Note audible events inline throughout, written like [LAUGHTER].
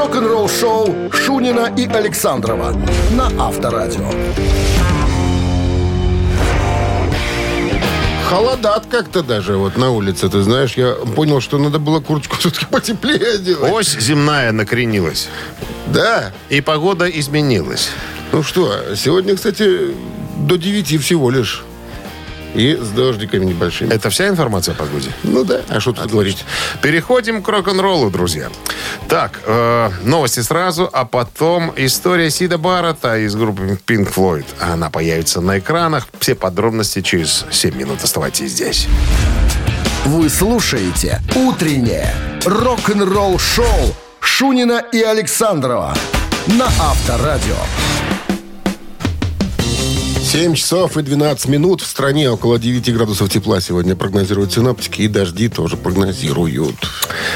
рок-н-ролл-шоу Шунина и Александрова на Авторадио. Холодат как-то даже вот на улице, ты знаешь. Я понял, что надо было курточку [LAUGHS] все-таки потеплее делать. Ось земная накренилась. Да. И погода изменилась. Ну что, сегодня, кстати, до 9 всего лишь. И с дождиками небольшими. Это вся информация о погоде? Ну да, а что тут говорить? Переходим к рок-н-роллу, друзья. Так, э, новости сразу, а потом история Сида Баррета из группы Pink Floyd. Она появится на экранах. Все подробности через 7 минут. Оставайтесь здесь. Вы слушаете «Утреннее рок-н-ролл-шоу» Шунина и Александрова на Авторадио. 7 часов и 12 минут. В стране около 9 градусов тепла сегодня прогнозируют синоптики. И дожди тоже прогнозируют.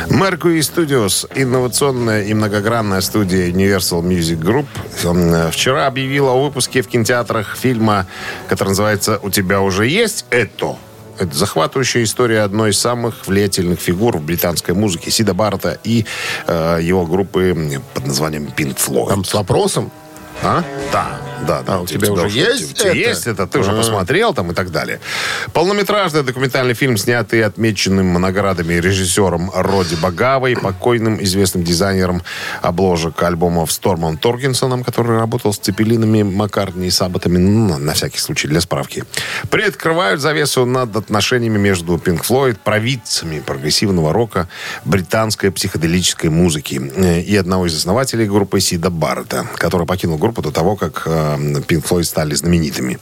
Mercury Studios, инновационная и многогранная студия Universal Music Group, э, вчера объявила о выпуске в кинотеатрах фильма, который называется «У тебя уже есть это?» Это захватывающая история одной из самых влиятельных фигур в британской музыке Сида Барта и э, его группы под названием Pink Floyd. Там с вопросом. А? Да, да, да. А у тебя уже есть у тебя это? есть это? Ты уже А. посмотрел там и так далее. Полнометражный документальный фильм, снятый отмеченным наградами режиссером Роди Багавой, покойным известным дизайнером обложек альбомов Стормом Торкинсоном, который работал с Цепелинами, Маккартни и Сабатами, ну, на всякий случай, для справки. Приоткрывают завесу над отношениями между Pink Floyd, провидцами прогрессивного рока, британской психоделической музыки э, и одного из основателей группы Сида Баррета, который покинул группу до того, как э, Pink Floyd стали знаменитыми.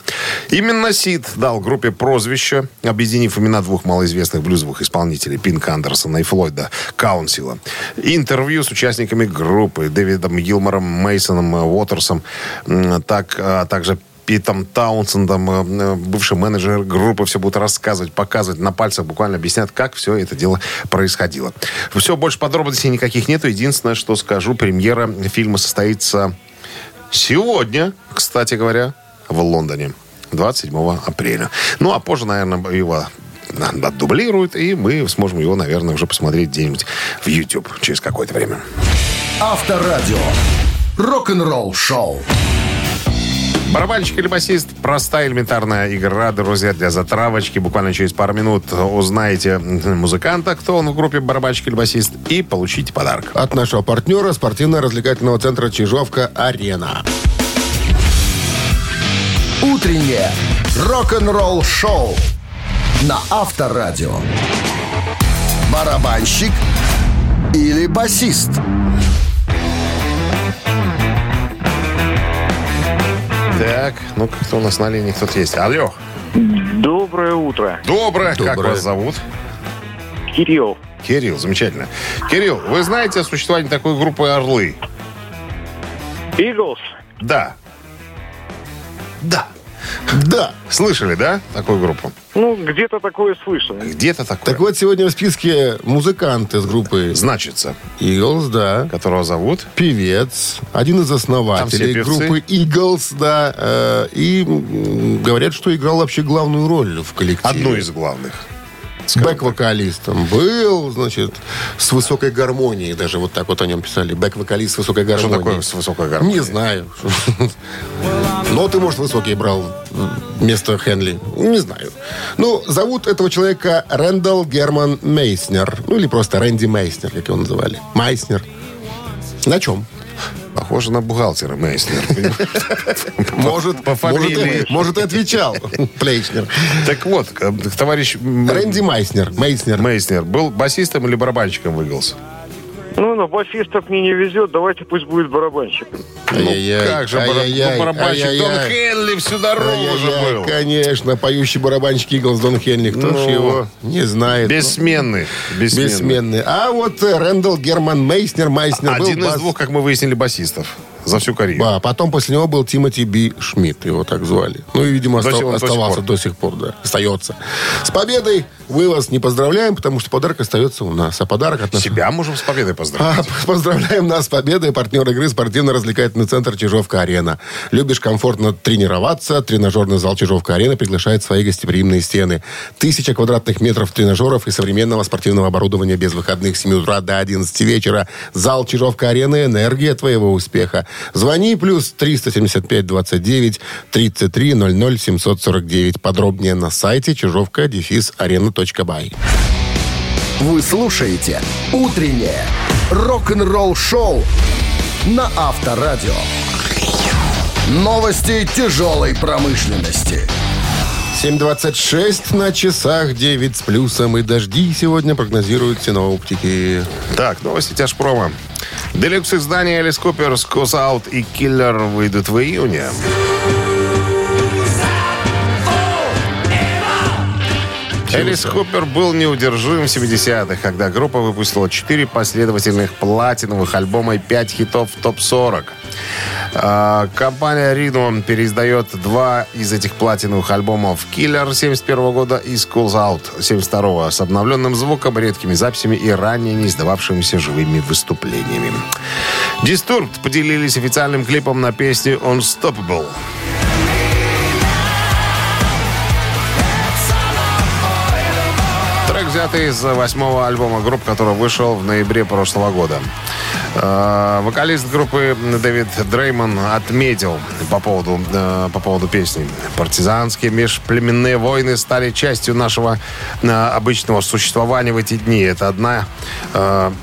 Именно Сид дал группе прозвище, объединив имена двух малоизвестных блюзовых исполнителей Пинка Андерсона и Флойда Каунсила. Интервью с участниками группы Дэвидом Гилмором, Мейсоном Уотерсом, м, так, а также Питом Таунсендом, э, бывший менеджер группы, все будут рассказывать, показывать, на пальцах буквально объяснят, как все это дело происходило. Все, больше подробностей никаких нету. Единственное, что скажу, премьера фильма состоится сегодня, кстати говоря, в Лондоне. 27 апреля. Ну, а позже, наверное, его отдублируют, и мы сможем его, наверное, уже посмотреть где-нибудь в YouTube через какое-то время. Авторадио. Рок-н-ролл-шоу. Барабанщик или басист – простая элементарная игра, друзья, для затравочки. Буквально через пару минут узнаете музыканта, кто он в группе барабанщик или басист, и получите подарок. От нашего партнера спортивно-развлекательного центра «Чижовка-Арена». Утреннее рок-н-ролл-шоу на Авторадио. Барабанщик или басист? Так, ну кто у нас на линии, кто-то есть. Алло. Доброе утро, Доброе. Как Доброе. вас зовут? Кирилл. Кирилл, замечательно. Кирилл, вы знаете о существовании такой группы «Орлы»? Иглс? Да. Да. Да. Слышали, да, такую группу? Ну, где-то такое слышал. Где-то такое. Так вот, сегодня в списке музыканты с группы Значится, Eagles, да. которого зовут? Певец, один из основателей группы Eagles, да. э, и говорят, что играл вообще главную роль в коллективе. Одну из главных. Бэк-вокалистом был, значит, с высокой гармонией. Даже вот так вот о нем писали. Бэк-вокалист с высокой Что гармонией. такое с высокой гармонией? Не знаю. Но ты, может, высокий брал вместо Хенли. Не знаю. Ну, зовут этого человека Рэндалл Герман Мейснер. Ну, или просто Рэнди Мейснер, как его называли. Майснер. На чем? Похоже на бухгалтера Мейснер. Может, по фамилии. может, и- отвечал Плейчнер. Так вот, к- товарищ Рэнди Майснер. Мейснер. Мейснер был басистом или барабанщиком в «Иглс»? Ну, на басистов мне не везет, давайте пусть будет барабанщик. Ай-яй-яй, Как же бара- ай-яй-яй, ну, барабанщик Дон ай-яй-яй. Хенли всю дорогу же Ай-яй-яй, был. Конечно, поющий барабанщик Иглс Дон Хенли. Кто ж Ну, его не знает? Бессменный. Ну, Бессменный. Бессменный. А вот э, Рэндалл Герман Мейснер, Майснер был Один из бас- двух, как мы выяснили, басистов. за всю карьеру. А потом после него был Тимоти Би Шмидт, его так звали. Ну и, видимо, До оста- сих- он до сих оставался до сих пор, да. Остается. С победой мы вас не поздравляем, потому что подарок остается у нас. А подарок от нас... Себя можем с победой поздравить. А, [LAUGHS] Поздравляем нас с победой. Партнер игры спортивно-развлекательный центр «Чижовка-арена». Любишь комфортно тренироваться? Тренажерный зал «Чижовка-арена» приглашает в свои гостеприимные стены. Тысяча квадратных метров тренажеров и современного спортивного оборудования без выходных с 7 утра до 11 вечера. Зал «Чижовка-арена» – энергия твоего успеха. Звони плюс 375 29 33 00 749. Подробнее на сайте чижовка арена.бай. Вы слушаете «Утреннее рок-н-ролл-шоу» на Авторадио. Новости тяжелой промышленности. 7.26 на часах, 9 с плюсом и дожди сегодня прогнозируют синоптики. Так, новости тяжпрома. Делюкс издания Alice Cooper, Out и Киллер выйдут в июне. Элис Купер был неудержим в 70-х, когда группа выпустила 4 последовательных платиновых альбома и 5 хитов в топ-40. А, Компания Rhino переиздает два из этих платиновых альбомов «Killer» 71 года и «Schools Out» 72 с обновленным звуком, редкими записями и ранее не издававшимися живыми выступлениями. Disturbed поделились официальным клипом на песню «Unstoppable». Трек взятый из восьмого альбома группы, который вышел в ноябре прошлого года. Э, Вокалист группы Дэвид Дреймон отметил по поводу, э, по поводу песни. Партизанские межплеменные войны стали частью нашего э, обычного существования в эти дни. Это одна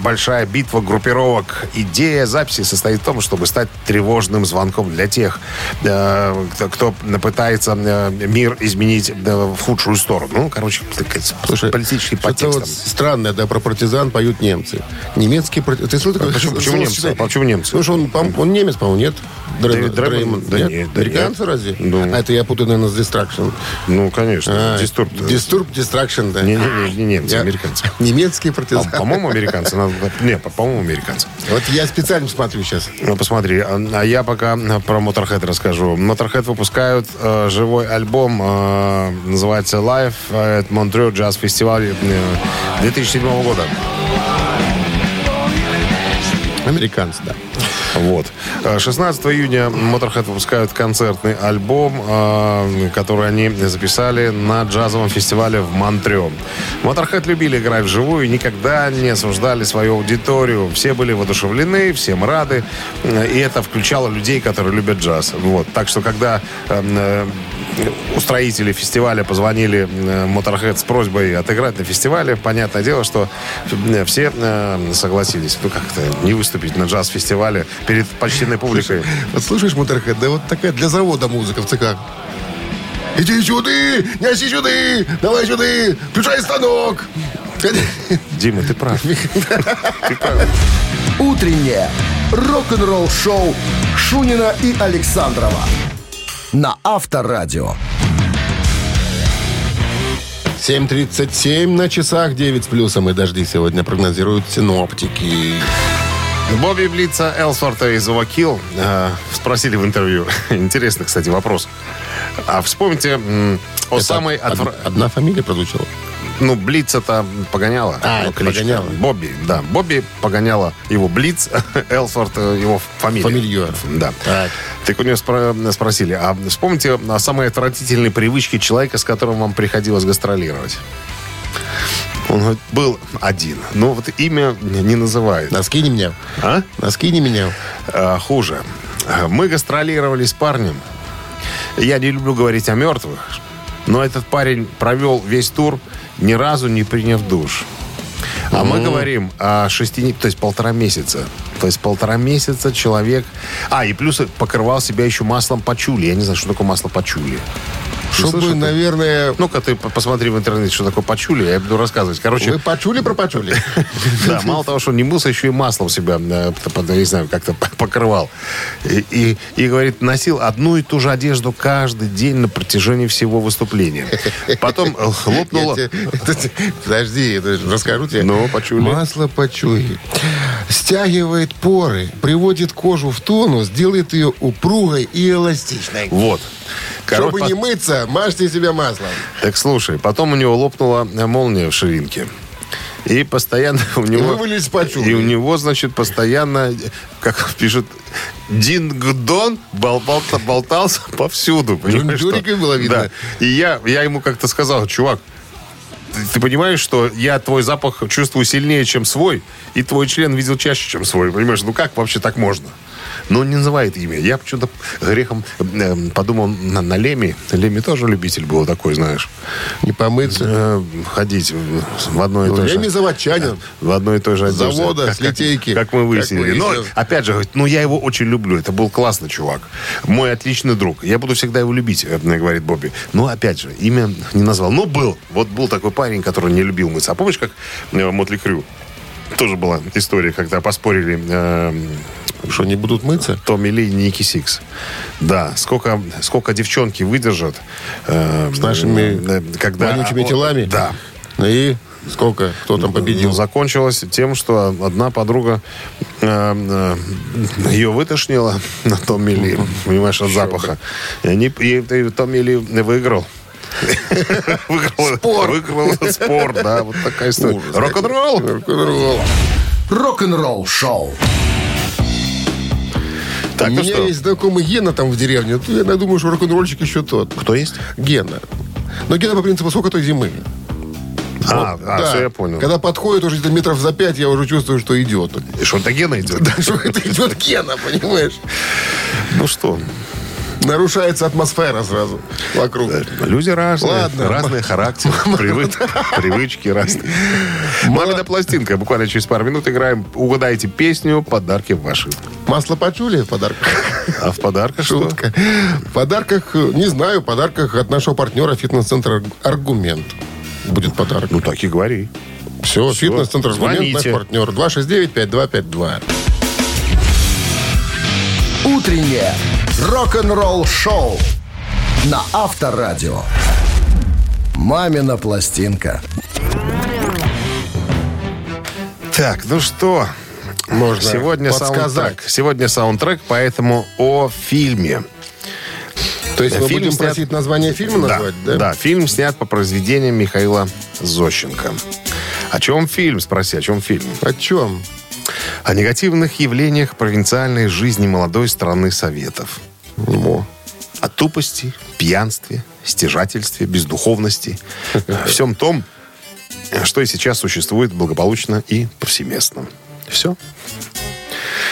большая битва группировок. Идея записи состоит в том, чтобы стать тревожным звонком для тех, кто, пытается мир изменить в худшую сторону. Ну, короче, такая политический подтекст. вот странное, да, про партизан поют немцы. Немецкий партизан. Ты слышал, такое? Почему- почему Слово немцы? А почему немцы? Ну, что он, по- он немец, по-моему, нет? Дреймон? Дреймон, Да нет, да Американцы нет. разве? Ну. А это я путаю, наверное, с Distraction. Ну, конечно. А, Дистурб. Disturb, Distraction, да. Не, не, не, не немцы, Я- американцы. [LAUGHS] Немецкий А, партизан. по-моему, американцы. Надо- Не, по- по-моему, американцы. Вот я специально смотрю сейчас. Ну, посмотри, а, а я пока про Motorhead расскажу. Motorhead выпускают э, живой альбом, э, называется Live at Montreux Jazz Festival э, 2007 года. Американцы, да. Вот. Э, 16 июня Motorhead выпускают концертный альбом, э, который они записали на джазовом фестивале в Монтрео. Motorhead любили играть вживую и никогда не осуждали свою аудиторию. Все были воодушевлены, всем рады. Э, И это включало людей, которые любят джаз. Вот. Так что, когда э, э, устроители фестиваля позвонили э, Motorhead с просьбой отыграть на фестивале, понятное дело, что э, все э, согласились. Ну, как-то не выступить на джаз-фестивале перед почтенной публикой. Вот слушаешь, Моторхед, да вот такая для завода музыка в ЦК. Иди сюда, неси сюда, давай сюда, включай станок. Дима, ты прав. [LAUGHS] Ты прав. Утреннее рок-н-ролл-шоу Шунина и Александрова на Авторадио. 7.37 на часах, 9 с плюсом и дожди сегодня прогнозируют синоптики. Бобби Блица Элсворта из Overkill э, спросили в интервью. [LAUGHS] Интересный, кстати, вопрос. А вспомните м, о Это самой... отвра- Одна фамилия прозвучала. Ну, Блиц это погоняла. А, кличка. Погоняло. Бобби, да. Бобби погоняла его Блиц, [LAUGHS] Элсворт э, его фамилия. Фамилию. Да. Так. Так у него спро- спросили, а вспомните о самой отвратительной привычке человека, с которым вам приходилось гастролировать. Он говорит, был один. Но вот имя не называет. Носки не менял. А? Носки не менял. А, хуже. Мы гастролировали с парнем. Я не люблю говорить о мертвых, но этот парень провел весь тур, ни разу не приняв душ. А мы говорим о шести, то есть полтора месяца. То есть полтора месяца человек... А, и плюс покрывал себя еще маслом пачули. Я не знаю, что такое масло пачули. Чтобы, слышал? наверное... Ну-ка ты по- посмотри в интернете, что такое пачули, я буду рассказывать. Короче, Вы почули про почули? [LAUGHS] да, мало того, что не мылся, еще и маслом себя, э, не знаю, как-то покрывал. И, и, говорит, носил одну и ту же одежду каждый день на протяжении всего выступления. Потом э, хлопнуло... Подожди, расскажу тебе. Ну, почули. Масло почули. Стягивает поры, приводит кожу в тонус, делает ее упругой и эластичной. Вот. Чтобы по- не мыться, мажьте себя маслом. Так слушай, потом у него лопнула молния в ширинке. И постоянно у него... почули. И у него, значит, постоянно, как пишет, Динг-дон болтался, болтался повсюду. Дюрикой было видно. Да. И я, я ему как-то сказал, чувак, ты, ты понимаешь, что я твой запах чувствую сильнее, чем свой, и твой член видел чаще, чем свой. Понимаешь, ну как вообще так можно? Но он не называет имя. Я почему-то грехом э, подумал на, на Леми. Леми тоже любитель был такой, знаешь. Не помыться. Э, ходить в- одной и той Леми же... заводчанин. В одной и той же одежде. завода, Как- с литейки. Как, как мы выяснили. Как Но, опять же, говорит, ну, я его очень люблю. Это был классный чувак. Мой отличный друг. Я буду всегда его любить, э, говорит Бобби. Но, опять же, имя не назвал. Но был. Вот был такой парень, который не любил мыться. А помнишь, как э, Мотли Крю? Тоже была история, когда поспорили э, Что, не будут мыться? Томми Ли и Ники Сикс. Да, сколько, сколько девчонки выдержат. э, С нашими э, когда, вонючими телами? Да. И сколько? Кто там победил? Ну, закончилось тем, что одна подруга э, э, ее вытошнила на Томми Ли, понимаешь, от запаха. И, они, и, и Томми Ли выиграл. [LAUGHS] Выиграл спор. Выиграл спор, да, вот такая история. Рок-н-ролл. Рок-н-ролл. Рок-н-ролл шоу. Так, У ну меня что? есть знакомый Гена там в деревне. Я думаю, что рок-н-ролльщик еще тот. Кто есть? Гена. Но Гена по принципу сколько той зимы. А, Вот, а, да. все, я понял. Когда подходит уже где-то метров за пять, я уже чувствую, что идет. И Что-то Гена идет. Да, что это идет Гена, понимаешь? Ну что, Нарушается атмосфера сразу вокруг. люди разные. Ладно. Разные характеры, [LAUGHS] привы- привычки разные. Мамина пластинка. Буквально через пару минут играем. Угадайте песню, подарки ваши. Масло почули в подарках? А в подарках что? Шутка. В подарках, не знаю, в подарках от нашего партнера фитнес-центра «Аргумент». Будет подарок. Ну так и говори. Все, фитнес-центр «Аргумент», наш партнер. 269-5252. Утреннее рок-н-ролл шоу на Авторадио. Мамина пластинка. Так, ну что? Можно Сегодня подсказать. саундтрек. Сегодня саундтрек, поэтому о фильме. То есть мы Фильм будем снят- просить название фильма назвать, да? да, фильм снят по произведениям Михаила Зощенко. О чем фильм? Спроси, о чем фильм? О чем? О негативных явлениях провинциальной жизни молодой страны Советов. О, О тупости, пьянстве, стяжательстве, бездуховности. [LAUGHS] Всем том, что и сейчас существует благополучно и повсеместно. Все.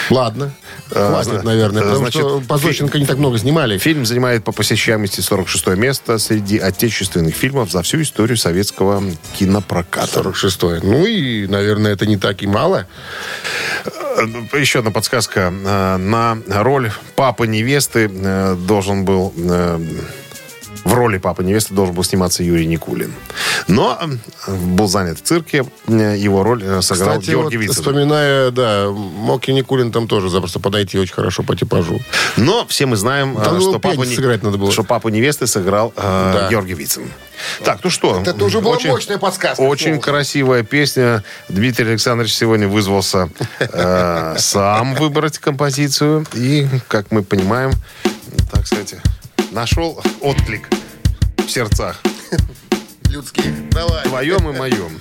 Ладно. Хватит, наверное, потому значит, что по Зощенко не так много снимали. Фильм занимает по посещаемости 46 место среди отечественных фильмов за всю историю советского кинопроката. 46-й. Ну и, наверное, это не так и мало. Э, Еще одна подсказка. Э, На роль папы невесты э, должен был... В роли папы невесты должен был сниматься Юрий Никулин. Но э, был занят в цирке. э, Его роль э, сыграл Кстати, вот, Георгий Вицин. вспоминая, да, мог и Никулин там тоже запросто подойти очень хорошо по типажу. Но все мы знаем, Там что, папу, пенис сыграть надо было. что папу невесты сыграл э, Да. Георгий Вицин. Так, ну что? Это уже была мощная подсказка. Очень красивая песня. Дмитрий Александрович сегодня вызвался э, [LAUGHS] сам выбрать композицию. И, как мы понимаем, так сказать, нашел отклик в сердцах. Людские. Давай. Твоем и моем.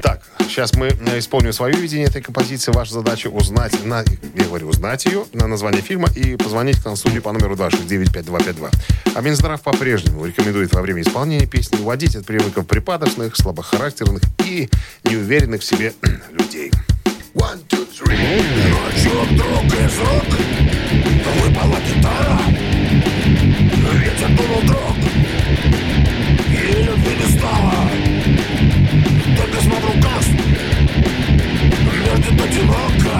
Так, сейчас мы э, исполним свое видение этой композиции. Ваша задача узнать, на, я говорю, узнать ее, на название фильма и позвонить к нам в студию по номеру 269-5252. А Минздрав по-прежнему рекомендует во время исполнения песни уводить от привыков припадочных, слабохарактерных и неуверенных в себе [CLEARS THROAT] людей. One, two, three. Ночью вдруг из рук выпала гитара Ветер дунул друг И металла Только смотрю каст Лежит одиноко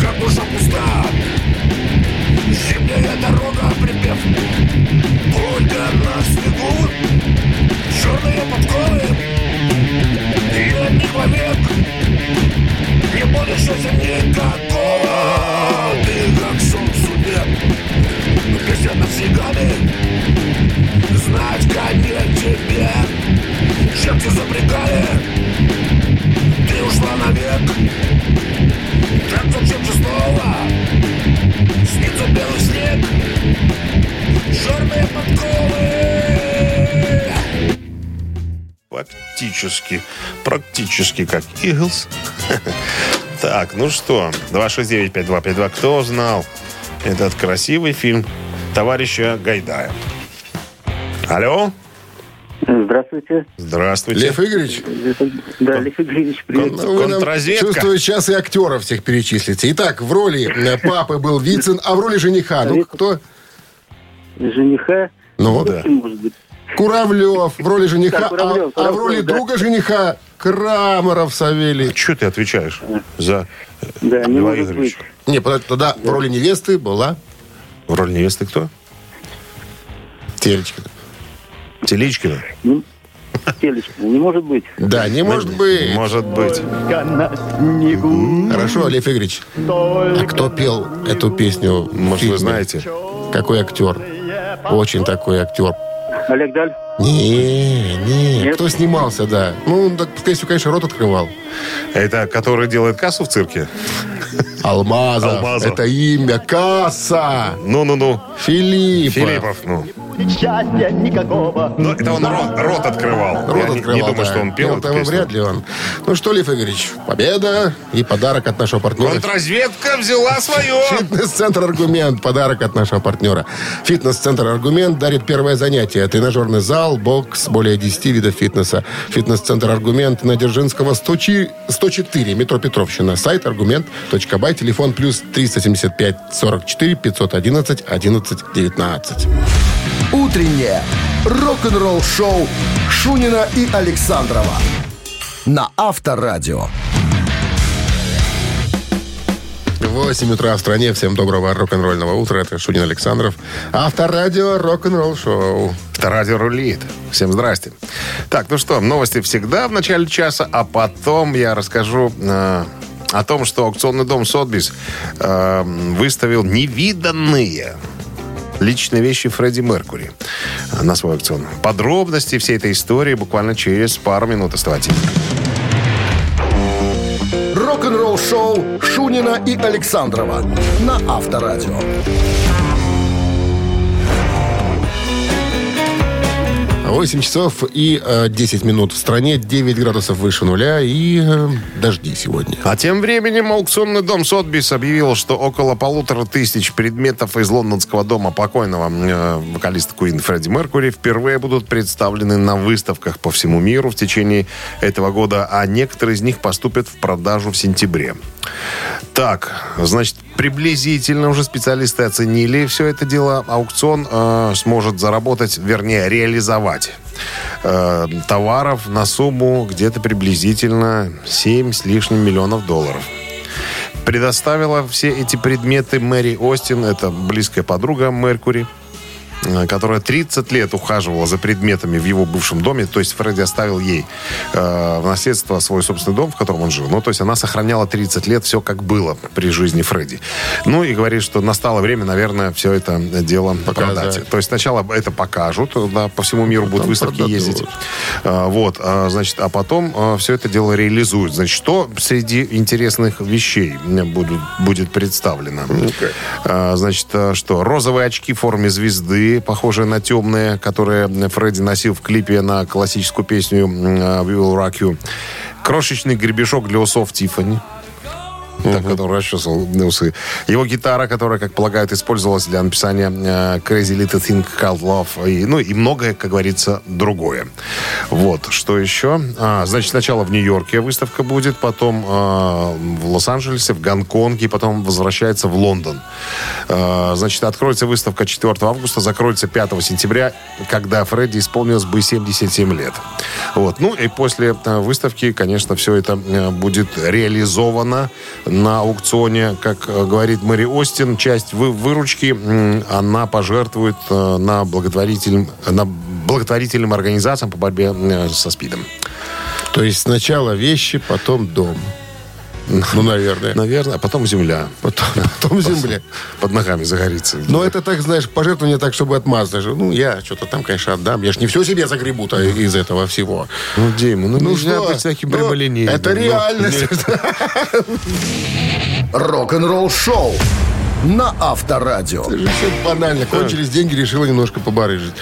Как душа пуста Зимняя дорога припев Только на снегу Черные подковы И одних вовек. Не будет счастья никакого. Практически, практически как Иглс. [LAUGHS] Так, ну что, 269-5252, кто знал этот красивый фильм товарища Гайдая? Алло? Здравствуйте. Здравствуйте. Лев Игоревич, Да, Лев Игоревич, привет. ну, вы нам, Контрразведка. чувствую, сейчас и актеров всех перечислите. Итак, в роли э, папы был Вицин, а в роли жениха, ну кто? Жениха. Ну, да. Может быть? Куравлев в роли жениха, Да, Куравлев, а, а в Куравлев, роли да. друга жениха Крамаров Савелий. Что ты отвечаешь за Да, не Льва может Игоревича? быть. Не, подожди, тогда в роли невесты была В роли невесты кто? Телечка. Теличкина? Телечкина. Не может быть. Да, не может быть. Может быть. Хорошо, Лев Игоревич. А кто пел эту песню? Может, вы знаете? Какой актер? Очень такой актер. Олег Даль? Не, не. Нет? Кто снимался, да. Ну, он, так, скорее всего, конечно, рот открывал. Это который делает кассу в цирке? Алмазов. Алмазов. Это имя. Касса. Ну-ну-ну. Филиппов. Филиппов, ну. Счастья никакого. Ну, это он рот, рот открывал. Рот Я не- открывал, не, думаю, да. что он пел эту Пел-то песню. вряд ли он. Ну что, Лев Игоревич, победа и подарок от нашего партнера. Контрразведка взяла свое. Фитнес-центр «Аргумент». Подарок от нашего партнера. Фитнес-центр «Аргумент» дарит первое занятие. Тренажерный зал, бокс, более 10 видов фитнеса. Фитнес-центр «Аргумент» на Дзержинского 100 чи- 104, метро Петровщина. Сайт аргумент.бай, телефон плюс 375 44 511 11 19. Утреннее рок-н-ролл-шоу Шунина и Александрова на Авторадио. 8 утра в стране. Всем доброго рок-н-ролльного утра. Это Шунин Александров. Авторадио рок-н-ролл шоу. Авторадио рулит. Всем здрасте. Так, ну что, новости всегда в начале часа, а потом я расскажу э, о том, что аукционный дом Сотбис э, выставил невиданные личные вещи Фредди Меркури на свой аукцион. Подробности всей этой истории буквально через пару минут. Оставайтесь. Рок-н-ролл шоу Шунина и Александрова на Авторадио. 8 часов и э, 10 минут в стране, 9 градусов выше нуля и э, дожди сегодня. А тем временем аукционный дом Сотбис объявил, что около полутора тысяч предметов из лондонского дома покойного э, вокалиста Куин Фредди Меркури впервые будут представлены на выставках по всему миру в течение этого года, а некоторые из них поступят в продажу в сентябре. Так, значит, приблизительно уже специалисты оценили все это дело. Аукцион э, сможет заработать, вернее, реализовать э, товаров на сумму где-то приблизительно 7 с лишним миллионов долларов. Предоставила все эти предметы Мэри Остин, это близкая подруга Меркури, которая 30 лет ухаживала за предметами в его бывшем доме. То есть Фредди оставил ей э, в наследство свой собственный дом, в котором он жил. Ну, то есть она сохраняла 30 лет все как было при жизни Фредди. Ну, и говорит, что настало время, наверное, все это дело Показать. продать. То есть сначала это покажут, да, по всему миру будут выставки продадут. ездить. А, вот, а, значит, а потом все это дело реализуют. Значит, что среди интересных вещей будут, будет представлено? А, значит, а, что? Розовые очки в форме звезды, похожие на темные, которые Фредди носил в клипе на классическую песню «We Will Rock You». Крошечный гребешок для усов Тиффани. Так, который расчесывал усы. Его гитара, которая, как полагают, использовалась для написания э, Crazy Little Thing Called Love. И, ну, и многое, как говорится, другое. Вот, что еще? А, значит, сначала в Нью-Йорке выставка будет, потом э, в Лос-Анджелесе, в Гонконге, потом возвращается в Лондон. Э, значит, откроется выставка 4 августа, закроется 5 сентября, когда Фредди исполнилось бы 77 лет. Вот. Ну, и после э, выставки, конечно, все это э, будет реализовано на аукционе, как э, говорит Мэри Остин, часть вы- выручки она пожертвует э, на благотворительным, на благотворительным организациям по борьбе э, со СПИДом. То есть сначала вещи, потом дом. Ну, наверное. Наверное, а потом земля. Потом, [LAUGHS] потом земля. Под ногами загорится. Но это так, знаешь, пожертвование так, чтобы отмазать. Ну, я что-то там, конечно, отдам. Я же не все себе загребу-то из этого всего. Ну, Дима, ну, Ну нельзя что? быть всяким Ну, прямолинейным. Это Ну, реальность. [LAUGHS] Рок-н-ролл шоу на Авторадио. Это же все банально. Кончились деньги, решила немножко побарыжить.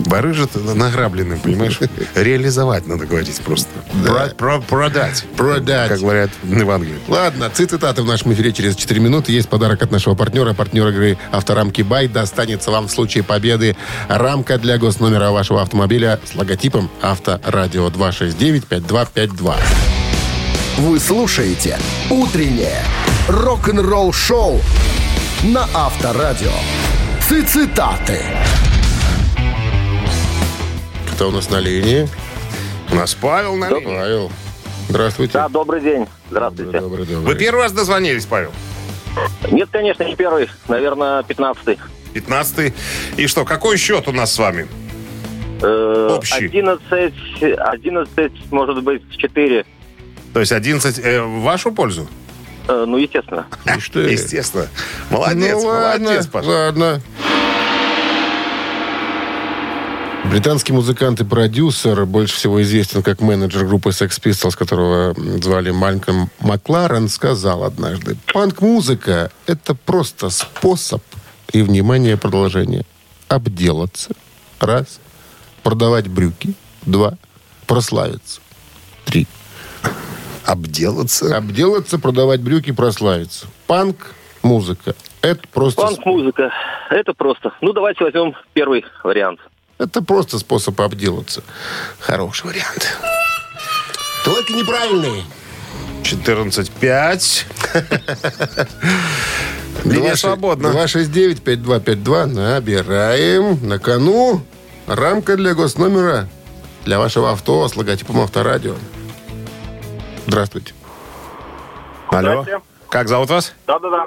Барыжит награбленным, понимаешь? Реализовать надо говорить просто. Про- про- Продать. Продать. Как говорят в Англии. Ладно, цитаты в нашем эфире через 4 минуты. Есть подарок от нашего партнера. Партнер игры «Авторамки Бай» достанется вам в случае победы рамка для госномера вашего автомобиля с логотипом «Авторадио» 269-5252. Вы слушаете «Утреннее рок-н-ролл-шоу» на Авторадио. Цитаты. Кто у нас на линии? У нас Павел на линии. Павел. Здравствуйте. Да, добрый день. Здравствуйте. Добрый, добрый. Вы первый раз дозвонились, Павел? Нет, конечно, не первый. Наверное, пятнадцатый. 15 И что, какой счет у нас с вами? Э, Общий. 11, 11, может быть, 4. То есть 11 э, в вашу пользу? Э, ну, естественно. [LAUGHS] Ишь ты. Естественно. Молодец, ну, ладно, молодец, Паша. ладно. Британский музыкант и продюсер, больше всего известен как менеджер группы Sex Pistols, которого звали Малькольм Макларен, сказал однажды, панк-музыка – это просто способ, и, внимание, продолжение, обделаться. Раз. Продавать брюки. Два. Прославиться. Три. Обделаться. Обделаться, продавать брюки, прославиться. Панк, музыка. Это просто, Панк-музыка. Это просто. Ну, давайте возьмем первый вариант. Это просто способ обделаться. Хороший вариант. Только неправильный. 14-5. [LAUGHS] Линия свободна. 269-5252. Набираем. На кону рамка для госномера для вашего авто с логотипом Авторадио. Здравствуйте. Алло. Как зовут вас? Да-да-да.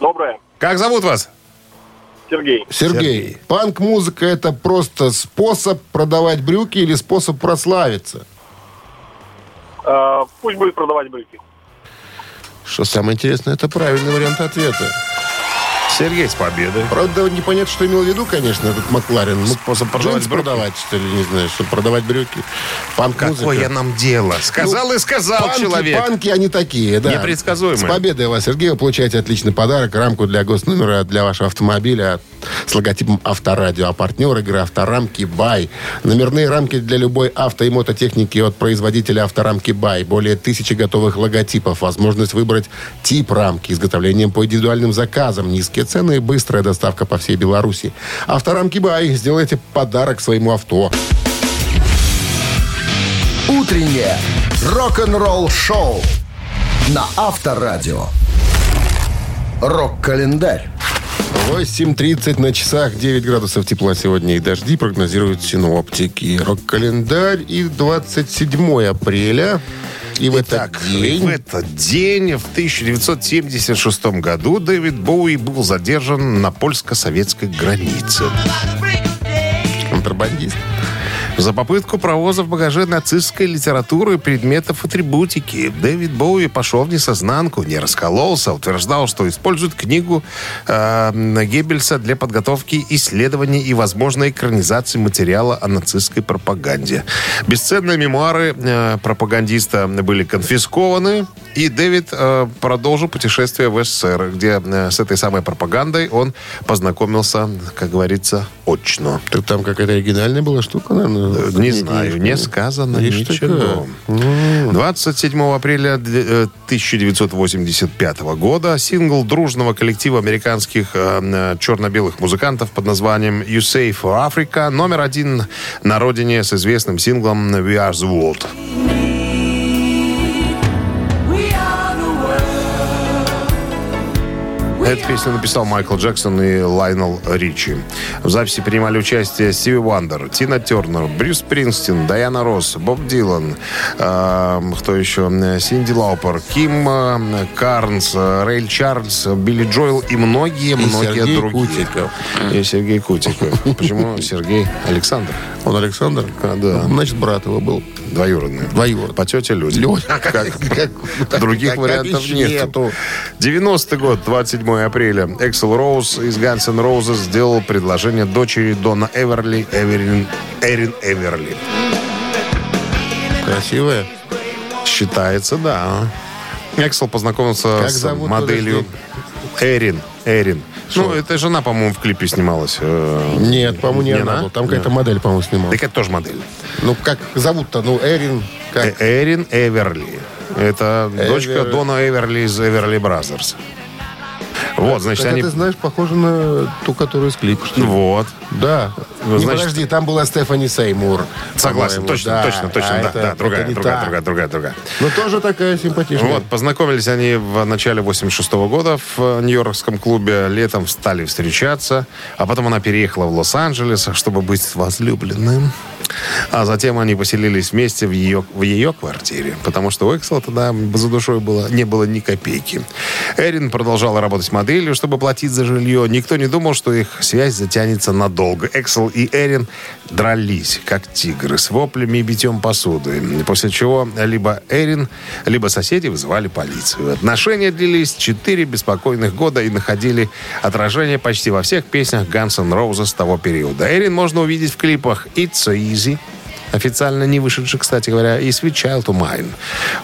Доброе. Как зовут вас? Сергей. Сергей, Сергей. панк-музыка это просто способ продавать брюки или способ прославиться? Э, пусть будет продавать брюки. Что самое интересное, это правильный вариант ответа. Сергей с победой. Правда, непонятно, что имел в виду, конечно, этот Макларен. Ну, Способ продавать брюки? продавать, что ли, не знаю, чтобы продавать брюки. Панк-музыка. Какое нам дело? Сказал и сказал Ну, Панки, человек. панки, они такие, да. Непредсказуемые. С победой вас, Сергей, вы получаете отличный подарок, рамку для госномера для вашего автомобиля с логотипом Авторадио. А партнер игры Авторамки Бай. Номерные рамки для любой авто и мототехники от производителя Авторамки Бай. Более тысячи готовых логотипов. Возможность выбрать тип рамки. Изготовлением по индивидуальным заказам. Низкие цены и быстрая доставка по всей Беларуси. Авторамки Бай. Сделайте подарок своему авто. Утреннее рок-н-ролл-шоу на Авторадио. Рок-календарь. 8.30 на часах, 9 градусов тепла сегодня и дожди прогнозируют синоптики. Рок-календарь и 27 апреля. И в Итак, этот день... в этот день, в 1976 году, Дэвид Боуи был задержан на польско-советской границе. Контрабандист. За попытку провоза в багаже нацистской литературы предметов атрибутики Дэвид Боуи пошел в несознанку, не раскололся, утверждал, что использует книгу э, Геббельса для подготовки исследований и возможной экранизации материала о нацистской пропаганде. Бесценные мемуары э, пропагандиста были конфискованы, и Дэвид э, продолжил путешествие в СССР, где э, с этой самой пропагандой он познакомился, как говорится, очно. Так там какая-то оригинальная была штука, наверное? Э, Не знаю, не сказано ничего. такая. 27 апреля э, 1985 года сингл дружного коллектива американских э, э, черно-белых музыкантов под названием «You Say for Africa» номер один на родине с известным синглом «We Are the World». Эту песню написал Майкл Джексон и Лайнел Ричи. В записи принимали участие Стиви Вандер, Тина Тернер, Брюс Спрингстин, Дайана Росс, Боб Дилан, э, кто еще, Синди Лаупер, Ким э, Карнс, э, Рэй Чарльз, Билли Джоэл и многие-многие другие. Кутиков. И Сергей Кутиков. Почему Сергей Александр? Он Александр? А, да. Значит, брат его был. Двоюродный. Двоюродный. По тете люди. [LAUGHS] Других вариантов нету. 90-й год, 27 апреля. Эксел Роуз из Guns N' Roses сделал предложение дочери Дона Эверли, Эверин, Эрин Эверли. Красивая. Считается, да. Эксел познакомился Как с моделью Эрин. Эрин. Ну, это жена, по-моему, в клипе снималась. э, Нет, по-моему, не, Не она. она? Там какая-то модель, по-моему, снимала. Так это тоже модель. Ну, как зовут-то? Ну, Эрин. Как? Э, Эрин Эверли. Это Эвер- дочка Дона Эверли из Everly Brothers. Вот, значит, Хотя они... ты знаешь, похоже на ту, которую из клипа. что ли. Вот. Да. Ну, Не, значит- подожди, там была Стефани Сеймур. Согласен, точно, да. точно, точно, А да, это- да, другая, это другая, та. другая, другая, другая. Но тоже такая симпатичная. Вот, познакомились они в начале 86 года в э, Нью-Йоркском клубе. Летом стали встречаться. А потом она переехала в Лос-Анджелес, чтобы быть возлюбленным. А затем они поселились вместе в ее, в ее квартире. Потому что у Эксела тогда за душой было, не было ни копейки. Эрин продолжала работать моделью, чтобы платить за жилье. Никто не думал, что их связь затянется надолго. Эксел и Эрин дрались, как тигры, с воплями и битьем посуды. После чего либо Эрин, либо соседи вызывали полицию. Отношения длились четыре беспокойных года и находили отражение почти во всех песнях Guns N' Roses того периода. Эрин можно увидеть в клипах «It's so easy», официально не вышедший, кстати говоря, и «Sweet Child of Mine».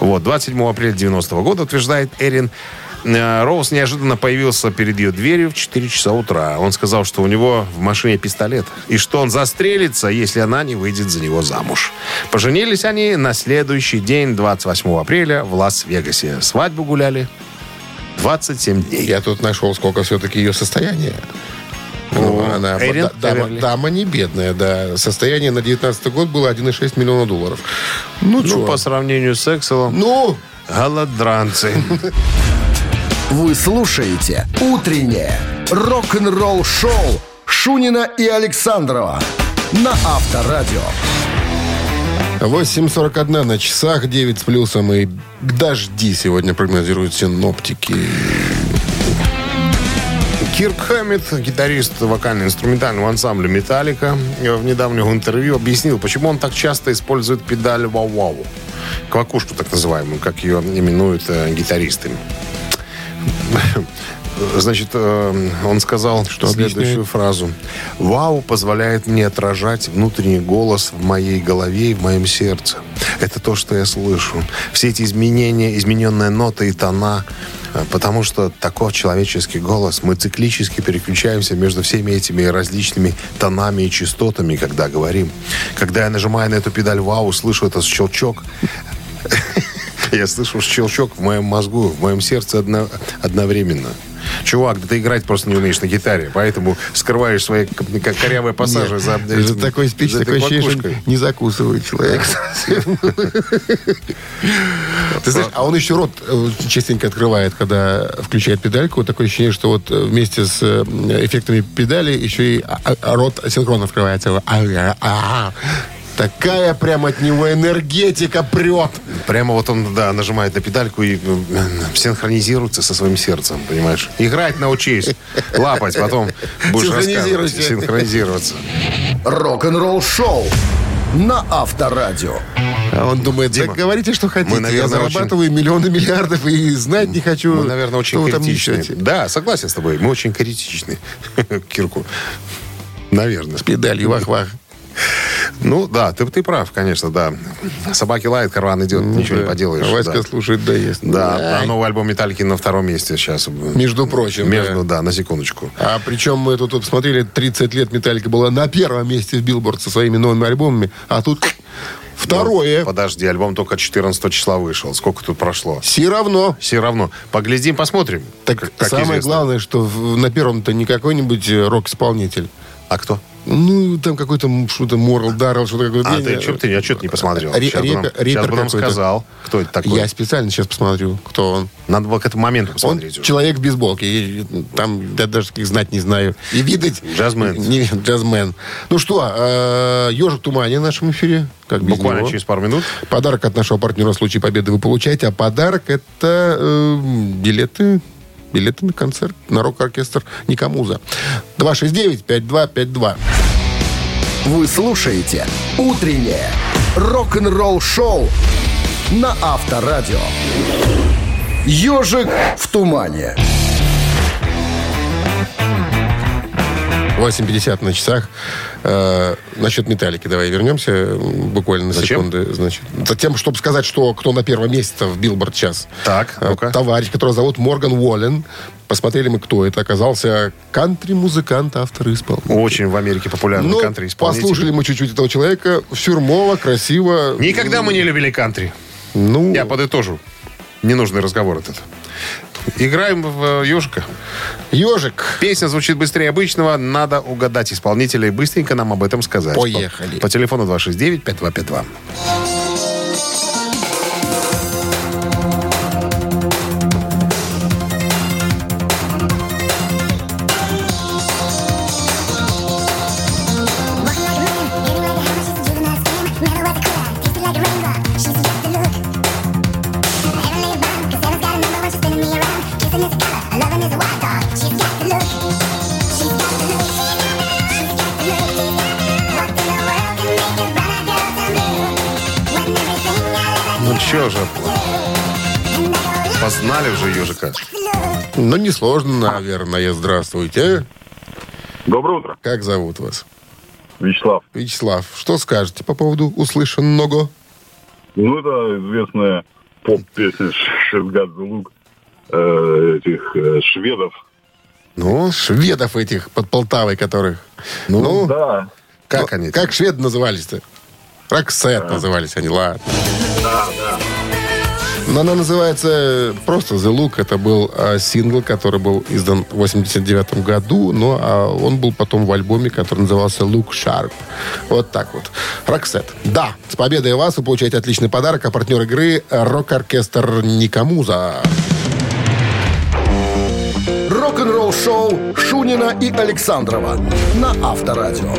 Вот, 27 апреля 90 года, утверждает Эрин, э, Роуз неожиданно появился перед ее дверью в 4 часа утра. Он сказал, что у него в машине пистолет, и что он застрелится, если она не выйдет за него замуж. Поженились они на следующий день, 28 апреля, в Лас-Вегасе. Свадьбу гуляли 27 дней. Я тут нашел, сколько все-таки ее состояние. Ну, она Эрин да- дама, дама не бедная, да. Состояние на 19 год было 1,6 миллиона долларов. Ну, Ну, чё? по сравнению с Экселом, Ну, голодранцы. [LAUGHS] Вы слушаете «Утреннее рок-н-ролл-шоу» Шунина и Александрова на Авторадио. 8.41 на часах, 9 с плюсом и дожди сегодня прогнозируют синоптики. Кирк Хэммит, гитарист вокально-инструментального ансамбля «Металлика», в недавнем интервью объяснил, почему он так часто использует педаль «Вау-Вау». Квакушку, так называемую, как ее именуют э, гитаристы. Значит, э, он сказал что следующую объясняет? фразу. «Вау позволяет мне отражать внутренний голос в моей голове и в моем сердце. Это то, что я слышу. Все эти изменения, измененная нота и тона, э, потому что таков человеческий голос. Мы циклически переключаемся между всеми этими различными тонами и частотами, когда говорим. Когда я нажимаю на эту педаль «Вау», слышу этот щелчок, [LAUGHS] я слышу щелчок в моем мозгу, в моем сердце одно- одновременно. Чувак, да ты играть просто не умеешь на гитаре, поэтому скрываешь свои корявые пассажи за, Это такой спич, за такое ощущение, что не закусывает человек. Ты знаешь, а он еще рот э, частенько открывает, когда включает педальку. Такое ощущение, что вот э, вместе с э, эффектами педали еще и а- а- рот синхронно открывается. Такая прям от него энергетика прет. Прямо вот он, да, нажимает на педальку и э, синхронизируется со своим сердцем, понимаешь? Играть научись, [LAUGHS] лапать, потом будешь рассказывать. Синхронизироваться. Рок-н-ролл-шоу на Авторадио. А он думает, Дима, говорите, что хотите. мы, наверное, Я зарабатываю миллионы миллиардов и знать не хочу, Мы, наверное, очень что вы там критичны. Да, согласен с тобой. Мы очень критичны [LAUGHS] Кирку. Наверное. С педалью вах-вах. Ну, да, ты, ты прав, конечно, да. Собаки лают, караван идет, ничего не Да. поделаешь. Васька да. слушает, да, есть. Да, а новый альбом Металлики на втором месте сейчас. Между прочим, Между, да. да, на секундочку. А причем мы тут, тут посмотрели, 30 лет Металлика была на первом месте в Билборд со своими новыми альбомами, а тут второе. Подожди, альбом только 14 числа вышел. Сколько тут прошло? Все равно. Все равно. Поглядим, посмотрим. Так как- как самое известно. главное, что в- на первом-то не какой-нибудь э, рок-исполнитель. А кто? Ну, там какой-то что-то Морл Даррелл, что-то такое. А ты, чё ты, я что-то не посмотрел. Ре- Сейчас бы нам, репер- сейчас репер бы нам сказал, кто это такой. Я специально сейчас посмотрю, кто он. Надо было к этому моменту Он посмотреть уже. человек в бейсболке. Там я даже таких знать не знаю. И видать... Джазмен. [LAUGHS] Не, джазмен. Ну что, э, «Ежик в тумане» в нашем эфире. Как Буквально него. через пару минут. Подарок от нашего партнера в случае победы вы получаете. А подарок это э, билеты билеты на концерт на рок-оркестр Никамуза. 269-5252. Вы слушаете «Утреннее рок-н-ролл-шоу» на Авторадио. «Ежик в тумане». 8.50 на часах. Э, насчет металлики давай вернемся буквально на Зачем? секунды. Значит, затем, чтобы сказать, что кто на первом месте в Билборд сейчас. Так, Э, ну-ка. Товарищ, которого зовут Морган Уоллен. Посмотрели мы, кто это. Оказался кантри-музыкант, автор исполнитель. Очень в Америке популярный Ну, кантри исполнитель. послушали мы чуть-чуть этого человека. Фюрмово, красиво. Никогда мы не любили кантри. Ну, Я подытожу. Ненужный разговор этот. Играем в э, ежика. ежик. Песня звучит быстрее обычного. Надо угадать исполнителя и быстренько нам об этом сказать. Поехали. По, по телефону 269-5252. Ну, несложно, наверное. Здравствуйте. Доброе утро, Как зовут вас? Вячеслав. Вячеслав, что скажете по поводу услышанного? Ну, это известная поп-песня Шергадзе Лук э, этих э, шведов. Ну, шведов этих под Полтавой, которых. Ну, Да, Как ну, они? Как шведы назывались-то? Роксет назывались они, ладно. Но она называется просто The Look. Это был а, сингл, который был издан в 89 году, но а, он был потом в альбоме, который назывался Look Sharp. Вот так вот. Роксет. Да, с победой вас вы получаете отличный подарок, а партнер игры — рок-оркестр Никамуза. Рок-н-ролл шоу Шунина и Александрова на Авторадио.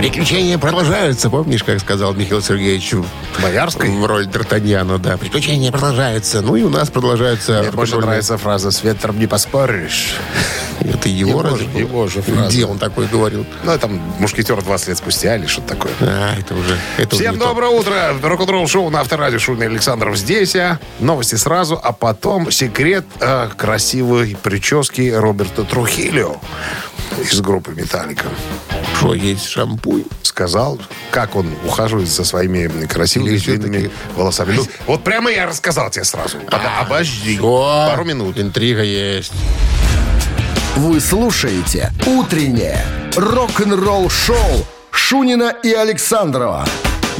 Приключения продолжаются. Помнишь, как сказал Михаил Сергеевич Боярской? в роль Д'Артаньяна, да. Приключения продолжаются. Ну и у нас продолжаются... Мне больше нравится фраза «С ветром не поспоришь». Это его, разве же- его же фраза. Где он такой говорил? Ну, там «Мушкетер» 20 лет спустя или что-то такое. А, это уже... Это уже Всем то. доброе утро. Рок-н-ролл шоу на Авторадио Шурный Александров здесь. а. Новости сразу, а потом секрет э, красивой прически Роберта Трухилио из группы «Металлика». Что, есть шампунь? Сказал, как он ухаживает за своими красивыми еще длинными волосами. Ну, вот прямо я рассказал тебе сразу. Пода- Обожди. Всё. Пару минут. Интрига есть. Вы слушаете «Утреннее рок-н-ролл-шоу» Шунина и Александрова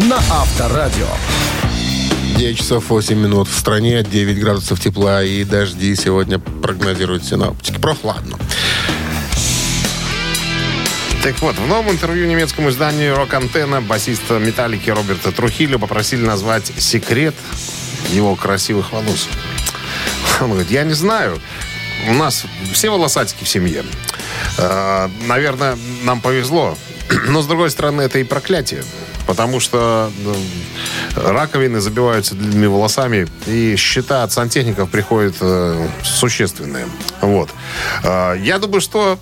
на Авторадио. 9 часов 8 минут. В стране 9 градусов тепла и дожди сегодня прогнозируют синоптики. Прохладно. Так вот, в новом интервью немецкому изданию «Рок Антенна» басиста «Металлики» Роберта Трухилио попросили назвать секрет его красивых волос. Он говорит, я не знаю. У нас все волосатики в семье. Э, Наверное, нам повезло. [CLEARS THROAT] Но, с другой стороны, это и проклятие. Потому что ну, раковины забиваются длинными волосами, и счета от сантехников приходят э, существенные. Вот. Э, я думаю, что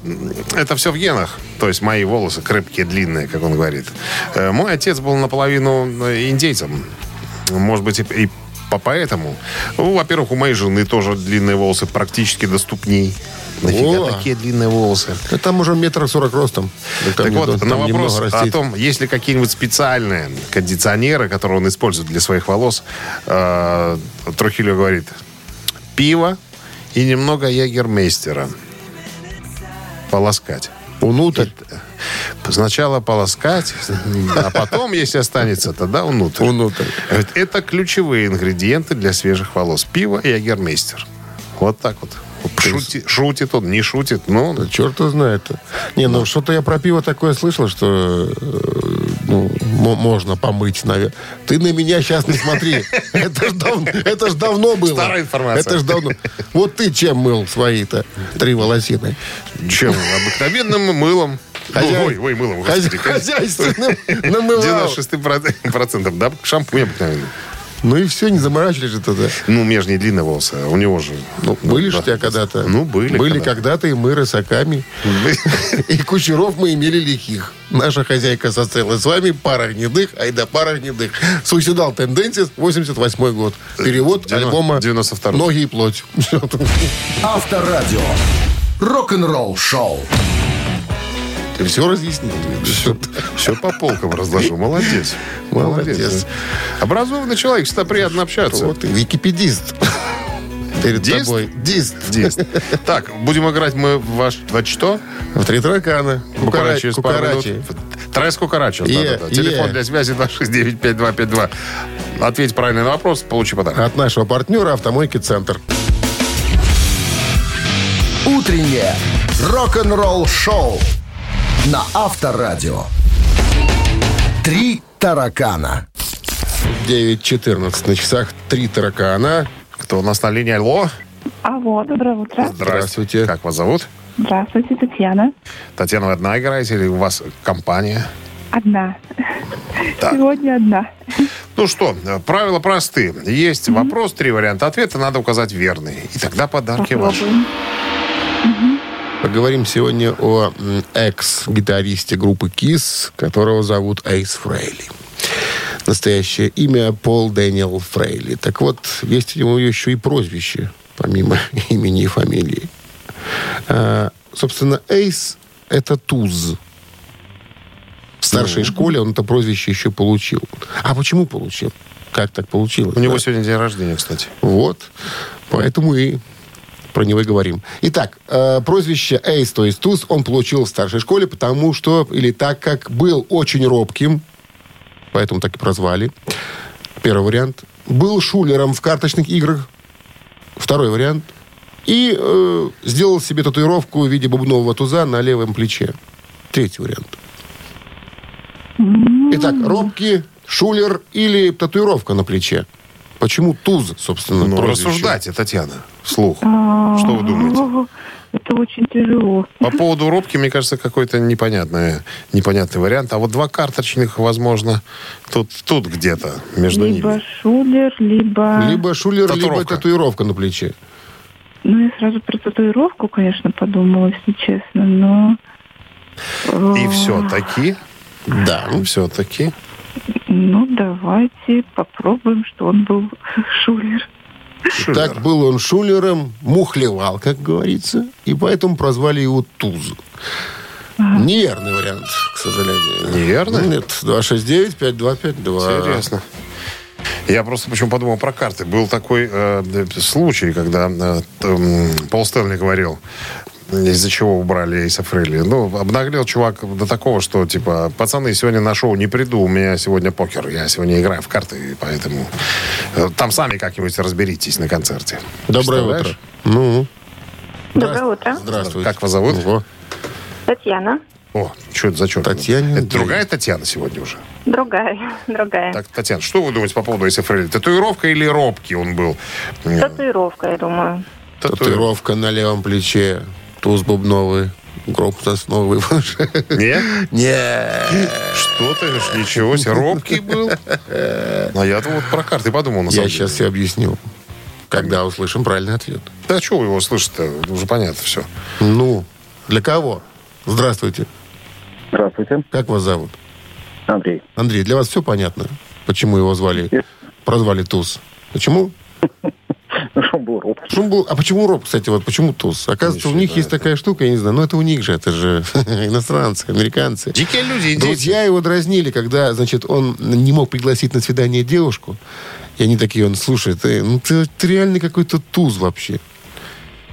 это все в генах. То есть мои волосы крепкие, длинные, как он говорит. Э, мой отец был наполовину э, индейцем. Может быть, и, и поэтому. Ну, во-первых, у моей жены тоже длинные волосы практически до ступней. Нафига О. такие длинные волосы? Да там уже метр сорок ростом. Да там Так вот, на вопрос о том, есть ли какие-нибудь специальные кондиционеры, которые он использует для своих волос, э, Трухилио говорит, пиво и немного ягермейстера. Полоскать. Внутрь. Сначала полоскать, [LAUGHS] а потом, если останется, тогда. Внутрь. Говорит, Это ключевые ингредиенты для свежих волос. Пиво и ягермейстер. Вот так вот. Шути- шутит он, не шутит, но Да черт знает. Не, ну что-то я про пиво такое слышал, что э, ну, мо- можно помыть, наверное. Ты на меня сейчас не смотри. [LAUGHS] Это ж давно, это ж давно было. Старая информация. Это ж давно. Вот ты чем мыл свои-то три волосины? чем? Обыкновенным мылом. Хозяй- Ой, ой, мылом, господи. Хозяйственным [LAUGHS] намывал. 96% да, шампунь обыкновенный. Ну и все, не заморачивались же тогда. Ну, у меня же не длинные волосы, а у него же. Ну, были же у тебя когда-то. Ну, были Были когда-то. и мы рысаками. [LAUGHS] И кучеров мы имели лихих. Наша хозяйка состояла с вами пара гнедых, ай да пара гнедых. Суицидал Тенденсис, 88 год. Перевод альбома 92-й. «Ноги и плоть». [LAUGHS] Авторадио. Рок-н-ролл шоу. Ты все разъяснил. Все, все по полкам разложил. Молодец. Молодец. Образованный человек, всегда приятно общаться. Вот ты, википедист. Перед Дист? тобой. Дист. Дист. Так, будем играть мы в ваш... Во что? В три таракана. Буквально через пару минут. кукарачи. Трес Кукарачос. Е, да-да-да. Телефон е. для связи 269-5252. Ответь правильный на вопрос, получи подарок. От нашего партнера «Автомойки Центр». Утреннее рок-н-ролл шоу на Авторадио. Три таракана. 9.14 на часах. Три таракана. Кто у нас на линии? Алло. Алло, доброе утро. Здравствуйте. Как вас зовут? Здравствуйте, Татьяна. Татьяна, вы одна играете или у вас компания? Одна. Так. Сегодня одна. Ну что, правила просты. Есть вопрос, три варианта ответа, надо указать верный. И тогда подарки ваши. Попробуем. Поговорим сегодня о экс-гитаристе группы KISS, которого зовут Эйс Фрейли. Настоящее имя Пол Дэниел Фрейли. Так вот, есть у него еще и прозвище, помимо [LAUGHS] имени и фамилии. А, собственно, Эйс — это туз. В старшей школе он это прозвище еще получил. А почему получил? Как так получилось? У него да? сегодня день рождения, кстати. Вот. Поэтому и про него и говорим. Итак, э, прозвище Эйс, то есть Туз, он получил в старшей школе, потому что, или так как был очень робким, поэтому так и прозвали. Первый вариант. Был шулером в карточных играх. Второй вариант. И э, сделал себе татуировку в виде бубнового туза на левом плече. Третий вариант. Итак, робкий, шулер или татуировка на плече. Почему туз, собственно, Ну, прозвище? рассуждайте, Татьяна, вслух. Что вы думаете? О, Это очень тяжело. По поводу робки, мне кажется, какой-то непонятный, непонятный вариант. А вот два карточных, возможно, тут, тут где-то между либо ними. шулер, либо... Либо шулер, либо Татуировка. татуировка на плече. Ну, я сразу про татуировку, конечно, подумала, если честно, но... И э, все-таки, Да. все-таки, Ну, давайте попробуем, что он был [LAUGHS] шулер. Так был он шулером, мухлевал, как говорится, и поэтому прозвали его Туз. Неверный вариант, к сожалению. Неверный? Нет, 269-5252. Интересно. Я просто почему подумал про карты. Был такой э, случай, когда э, м, Пол Стэнли говорил, из-за чего убрали Эйса Фрейли. Ну, обнаглел чувак до такого, что, типа, пацаны, сегодня на шоу не приду, у меня сегодня покер, я сегодня играю в карты, поэтому э, там сами как-нибудь разберитесь на концерте. Доброе утро. Ну, Доброе утро. здравствуйте. Как вас зовут? Ого. Татьяна. О, что это за черт? Татьяне Это другая Татьяна сегодня уже? Другая. [LAUGHS] Другая. Так, Татьяна, что вы думаете по поводу Эйса Фрейли? Татуировка или робкий он был? Татуировка, я думаю. Татуировка на левом плече, туз бубновый, гроб сосновый. Нет? Не. Что ты, говоришь, ничего себе, робкий был. А я-то вот про карты подумал, на самом Я деле. сейчас все объясню, когда услышим правильный ответ. Да что вы его слышите Уже понятно все. Ну, для кого? Здравствуйте. Здравствуйте, Как вас зовут? Андрей. Андрей, для вас все понятно, почему его звали, прозвали Туз? Почему? [LAUGHS] Ну, робкий. Почему был- а почему Роб, кстати, вот почему Туз? Оказывается, у них есть такая штука, я не знаю, но это у них же, это же [LAUGHS] иностранцы, американцы. Дикие люди, индейцы. Друзья его дразнили, когда, значит, он не мог пригласить на свидание девушку. И они такие, он, слушай, ты, ну, ты, ты реально какой-то туз вообще.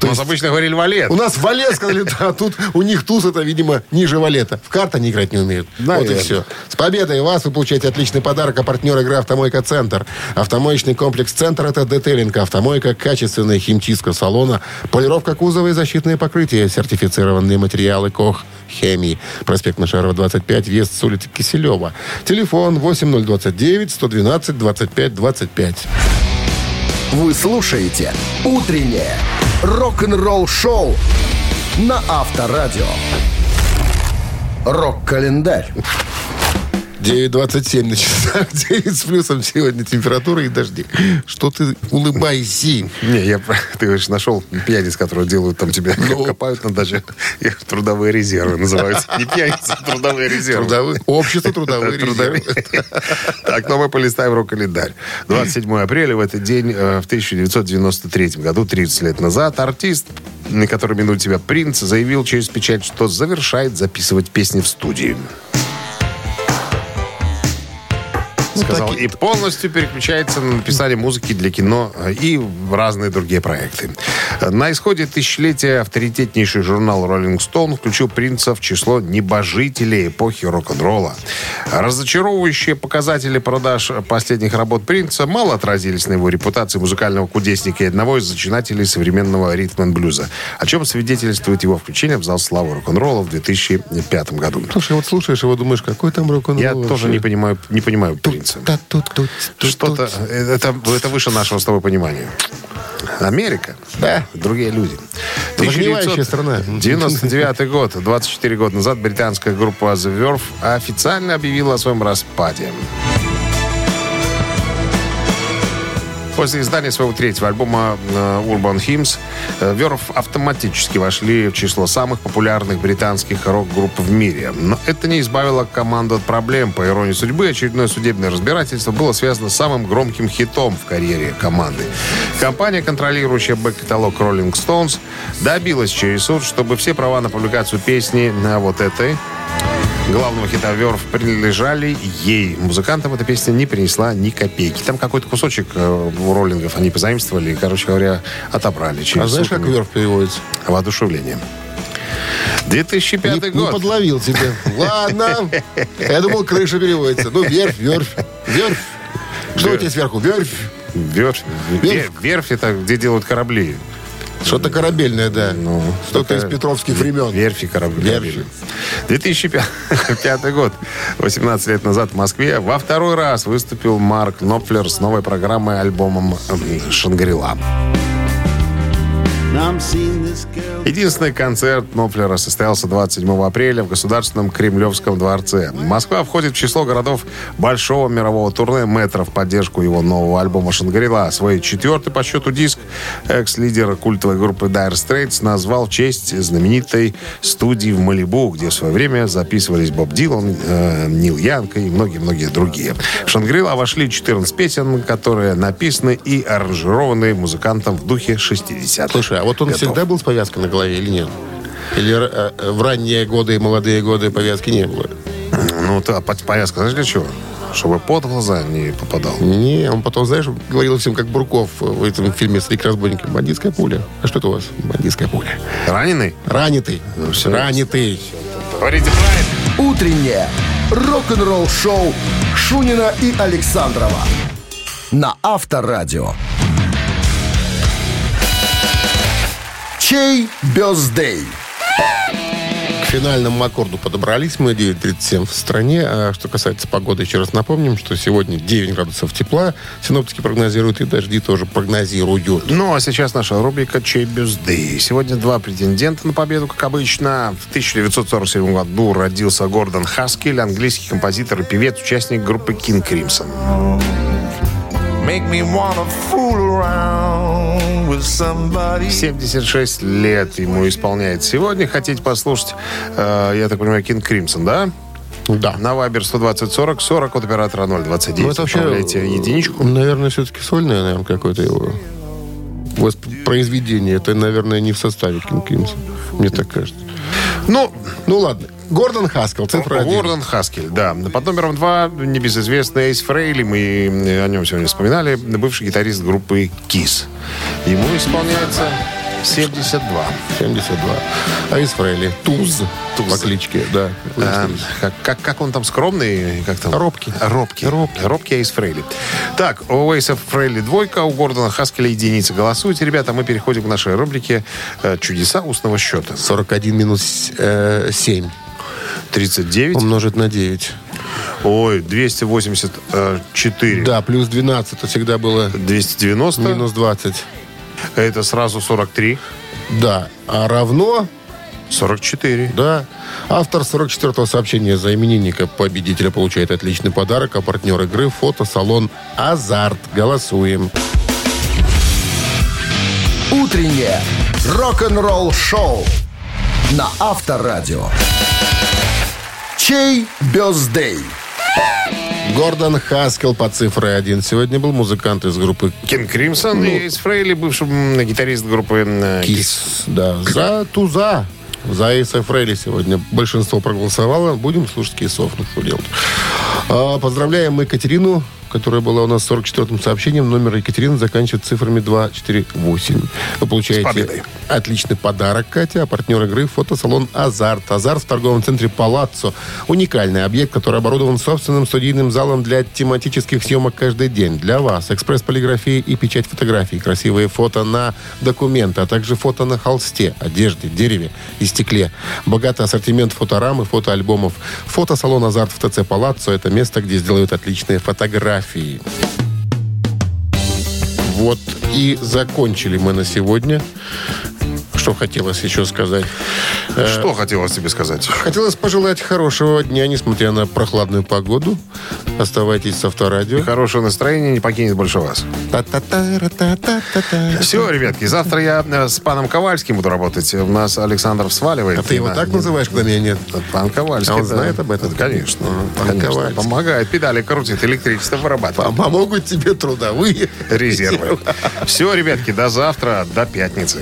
У нас обычно говорили валет. У нас валет, сказали, да, а тут у них туз это, видимо, ниже валета. В карты они играть не умеют. Вот и все. С победой вас вы получаете отличный подарок, а партнер игры «Автомойка Центр». Автомоечный комплекс «Центр» — это детейлинг. Автомойка, качественная химчистка салона, полировка кузова и защитные покрытия, сертифицированные материалы КОХ хемии. Проспект Машарова, 25, въезд с улицы Киселева. Телефон 8029 112 25 25. Вы слушаете «Утреннее рок-н-ролл-шоу» на Авторадио. Рок-календарь. 9.27 на часах, [LAUGHS] 9 с плюсом сегодня температура и дожди. Что ты улыбайся? Не, я, ты говоришь, нашел пьяниц, которые делают там тебя, копают на даче. Их Трудовые резервы называются. Не пьяницы, а трудовые резервы. Трудовые, общество трудовые Трудовые. резервы. Так, но мы полистаем рок-календарь. 27 апреля в этот день, э, в 1993 году, 30 лет назад, артист, на который минут тебя принц, заявил через печать, что завершает записывать песни в студии. Сказал, и полностью переключается на написание музыки для кино э, и разные другие проекты. Э, На исходе тысячелетия авторитетнейший журнал Rolling Stone включил принца в число небожителей эпохи рок-н-ролла. Разочаровывающие показатели продаж последних работ принца мало отразились на его репутации музыкального кудесника и одного из зачинателей современного ритм-н-блюза, о чем свидетельствует его включение в зал славы рок-н-ролла в 2005 году. Слушай, вот слушаешь его, думаешь, какой там рок-н-ролл Я тоже вообще? не понимаю, не понимаю принца. Тут, Что-то, это, это выше нашего с тобой понимания. Америка. Да. Другие люди. Загнивающая страна. 99 год. 24 года назад британская группа The Verve официально объявила о своем распаде. После издания своего третьего альбома э, Urban Hymns э, Verve автоматически вошли в число самых популярных британских рок-групп в мире. Но это не избавило команду от проблем. По иронии судьбы, очередное судебное разбирательство было связано с самым громким хитом в карьере команды. Компания, контролирующая бэк-каталог Rolling Stones, добилась через суд, чтобы все права на публикацию песни на вот этой главного хита Верф принадлежали ей. Музыкантам эта песня не принесла ни копейки. Там какой-то кусочек э, у роллингов они позаимствовали и, короче говоря, отобрали. Через А знаешь, как верх переводится? Воодушевление. 2005 Не, не год. подловил тебя. [LAUGHS] Ладно. Я думал, крыша переводится. Ну, верфь, верфь, верфь. Что у Верфь. тебя сверху? Верфь. Верфь. Вер- Верфь это где делают корабли. Что-то корабельное, да. Ну, Что-то из петровских времен. Верфи корабли. Верфи. 2005 [LAUGHS] год. 18 лет назад в Москве во второй раз выступил Марк Нопфлер с новой программой альбомом «Шангрила». Единственный концерт Нопфлера состоялся 27 апреля в Государственном Кремлевском дворце. Москва входит в число городов большого мирового турне «Метро» в поддержку его нового альбома «Шангрила». Свой четвертый по счету диск экс-лидер культовой группы Dire Straits назвал в честь знаменитой студии в Малибу, где в свое время записывались Боб Дилан, э, Нил Янг и многие-многие другие. В «Шангрила» вошли 14 песен, которые написаны и аранжированы музыкантом в духе 60-х. Слушай, а вот он годов. всегда был с повязкой на голове или нет? Или э, э, в ранние годы и молодые годы повязки не было? Ну, а под- повязка, знаешь, для чего? Чтобы под глаза не попадал. Не, он потом, знаешь, говорил всем, как Бурков в этом фильме «Старик разбойник». Бандитская пуля. А что это у вас? Бандитская пуля. Раненый? Ранитый. всё. Ранитый. Говорите правильно. Утреннее рок-н-ролл-шоу Шунина и Александрова на Авторадио. Чей бездей? К финальному аккорду подобрались мы 9.37 в стране. А что касается погоды, еще раз напомним, что сегодня 9 градусов тепла. Синоптики прогнозируют и дожди тоже прогнозируют. Ну, а сейчас наша рубрика «Чей бюзды». Сегодня два претендента на победу, как обычно. В 1947 году родился Гордон Хаскель, английский композитор и певец, участник группы King Crimson. Make me wanna fool around. 76 лет ему исполняет сегодня. Хотите послушать, э, я так понимаю, King Crimson, да? Да. На Вайбер 120 40 40 от оператора 029. Ну, это вообще, Отправляйте единичку. Наверное, все-таки сольное, наверное, какое-то его воспроизведение. Это, наверное, не в составе King Crimson. Мне так кажется. Ну, Ну, ладно. Гордон Хаскел, цифра один. Гордон Хаскель, да. Под номером два небезызвестный Эйс Фрейли. Мы о нем сегодня вспоминали. Бывший гитарист группы Кис. Ему исполняется 72. 72. А из Фрейли Туз. Туз. По кличке, да. А, как, как, как он там скромный? Как там? Робкий. Робкий. Робкий. Робкий Эйс Фрейли. Так, у Эйса Фрейли двойка, у Гордона Хаскеля единица. Голосуйте, ребята. Мы переходим к нашей рубрике э, «Чудеса устного счета». 41 минус э, 7 39. умножить на 9. Ой, 284. Да, плюс 12. Это всегда было 290. минус 20. Это сразу 43. Да. А равно 44. Да. Автор 44-го сообщения за именинника победителя получает отличный подарок, а партнер игры – фотосалон «Азарт». Голосуем. Утреннее рок-н-ролл-шоу на Авторадио. Чей бездей? Гордон Хаскел по цифре один. Сегодня был музыкант из группы Кен Кримсон и Эйс Фрейли, бывший гитарист группы э. Кис. Да, за туза. За Эйса Фрейли сегодня большинство проголосовало. Будем слушать Кисов. Ну, что делать. А, поздравляем мы Екатерину, которая была у нас с 44-м сообщением. Номер Екатерины заканчивает цифрами 248. Вы получаете отличный подарок, Катя. А партнер игры фотосалон «Азарт». «Азарт» в торговом центре «Палаццо». Уникальный объект, который оборудован собственным студийным залом для тематических съемок каждый день. Для вас экспресс-полиграфия и печать фотографий. Красивые фото на документы, а также фото на холсте, одежде, дереве и стекле. Богатый ассортимент фоторам и фотоальбомов. Фотосалон «Азарт» в ТЦ «Палаццо» – это место, где сделают отличные фотографии. Вот и закончили мы на сегодня. Что хотелось еще сказать? Э, Что хотелось тебе сказать? Хотелось пожелать хорошего дня, несмотря на прохладную погоду. Оставайтесь с авторадио. Хорошее настроение не покинет больше вас. Все, ребятки, завтра я э, с паном Ковальским буду работать. У нас Александров сваливает. А ты его И так называешь, когда меня нет? Пан Ковальский. А он знает об этом? Конечно. Пан. Ковальский. Помогает. Педали крутит, электричество вырабатывает. Помогут тебе трудовые Резервы. Все, ребятки, до завтра, до пятницы.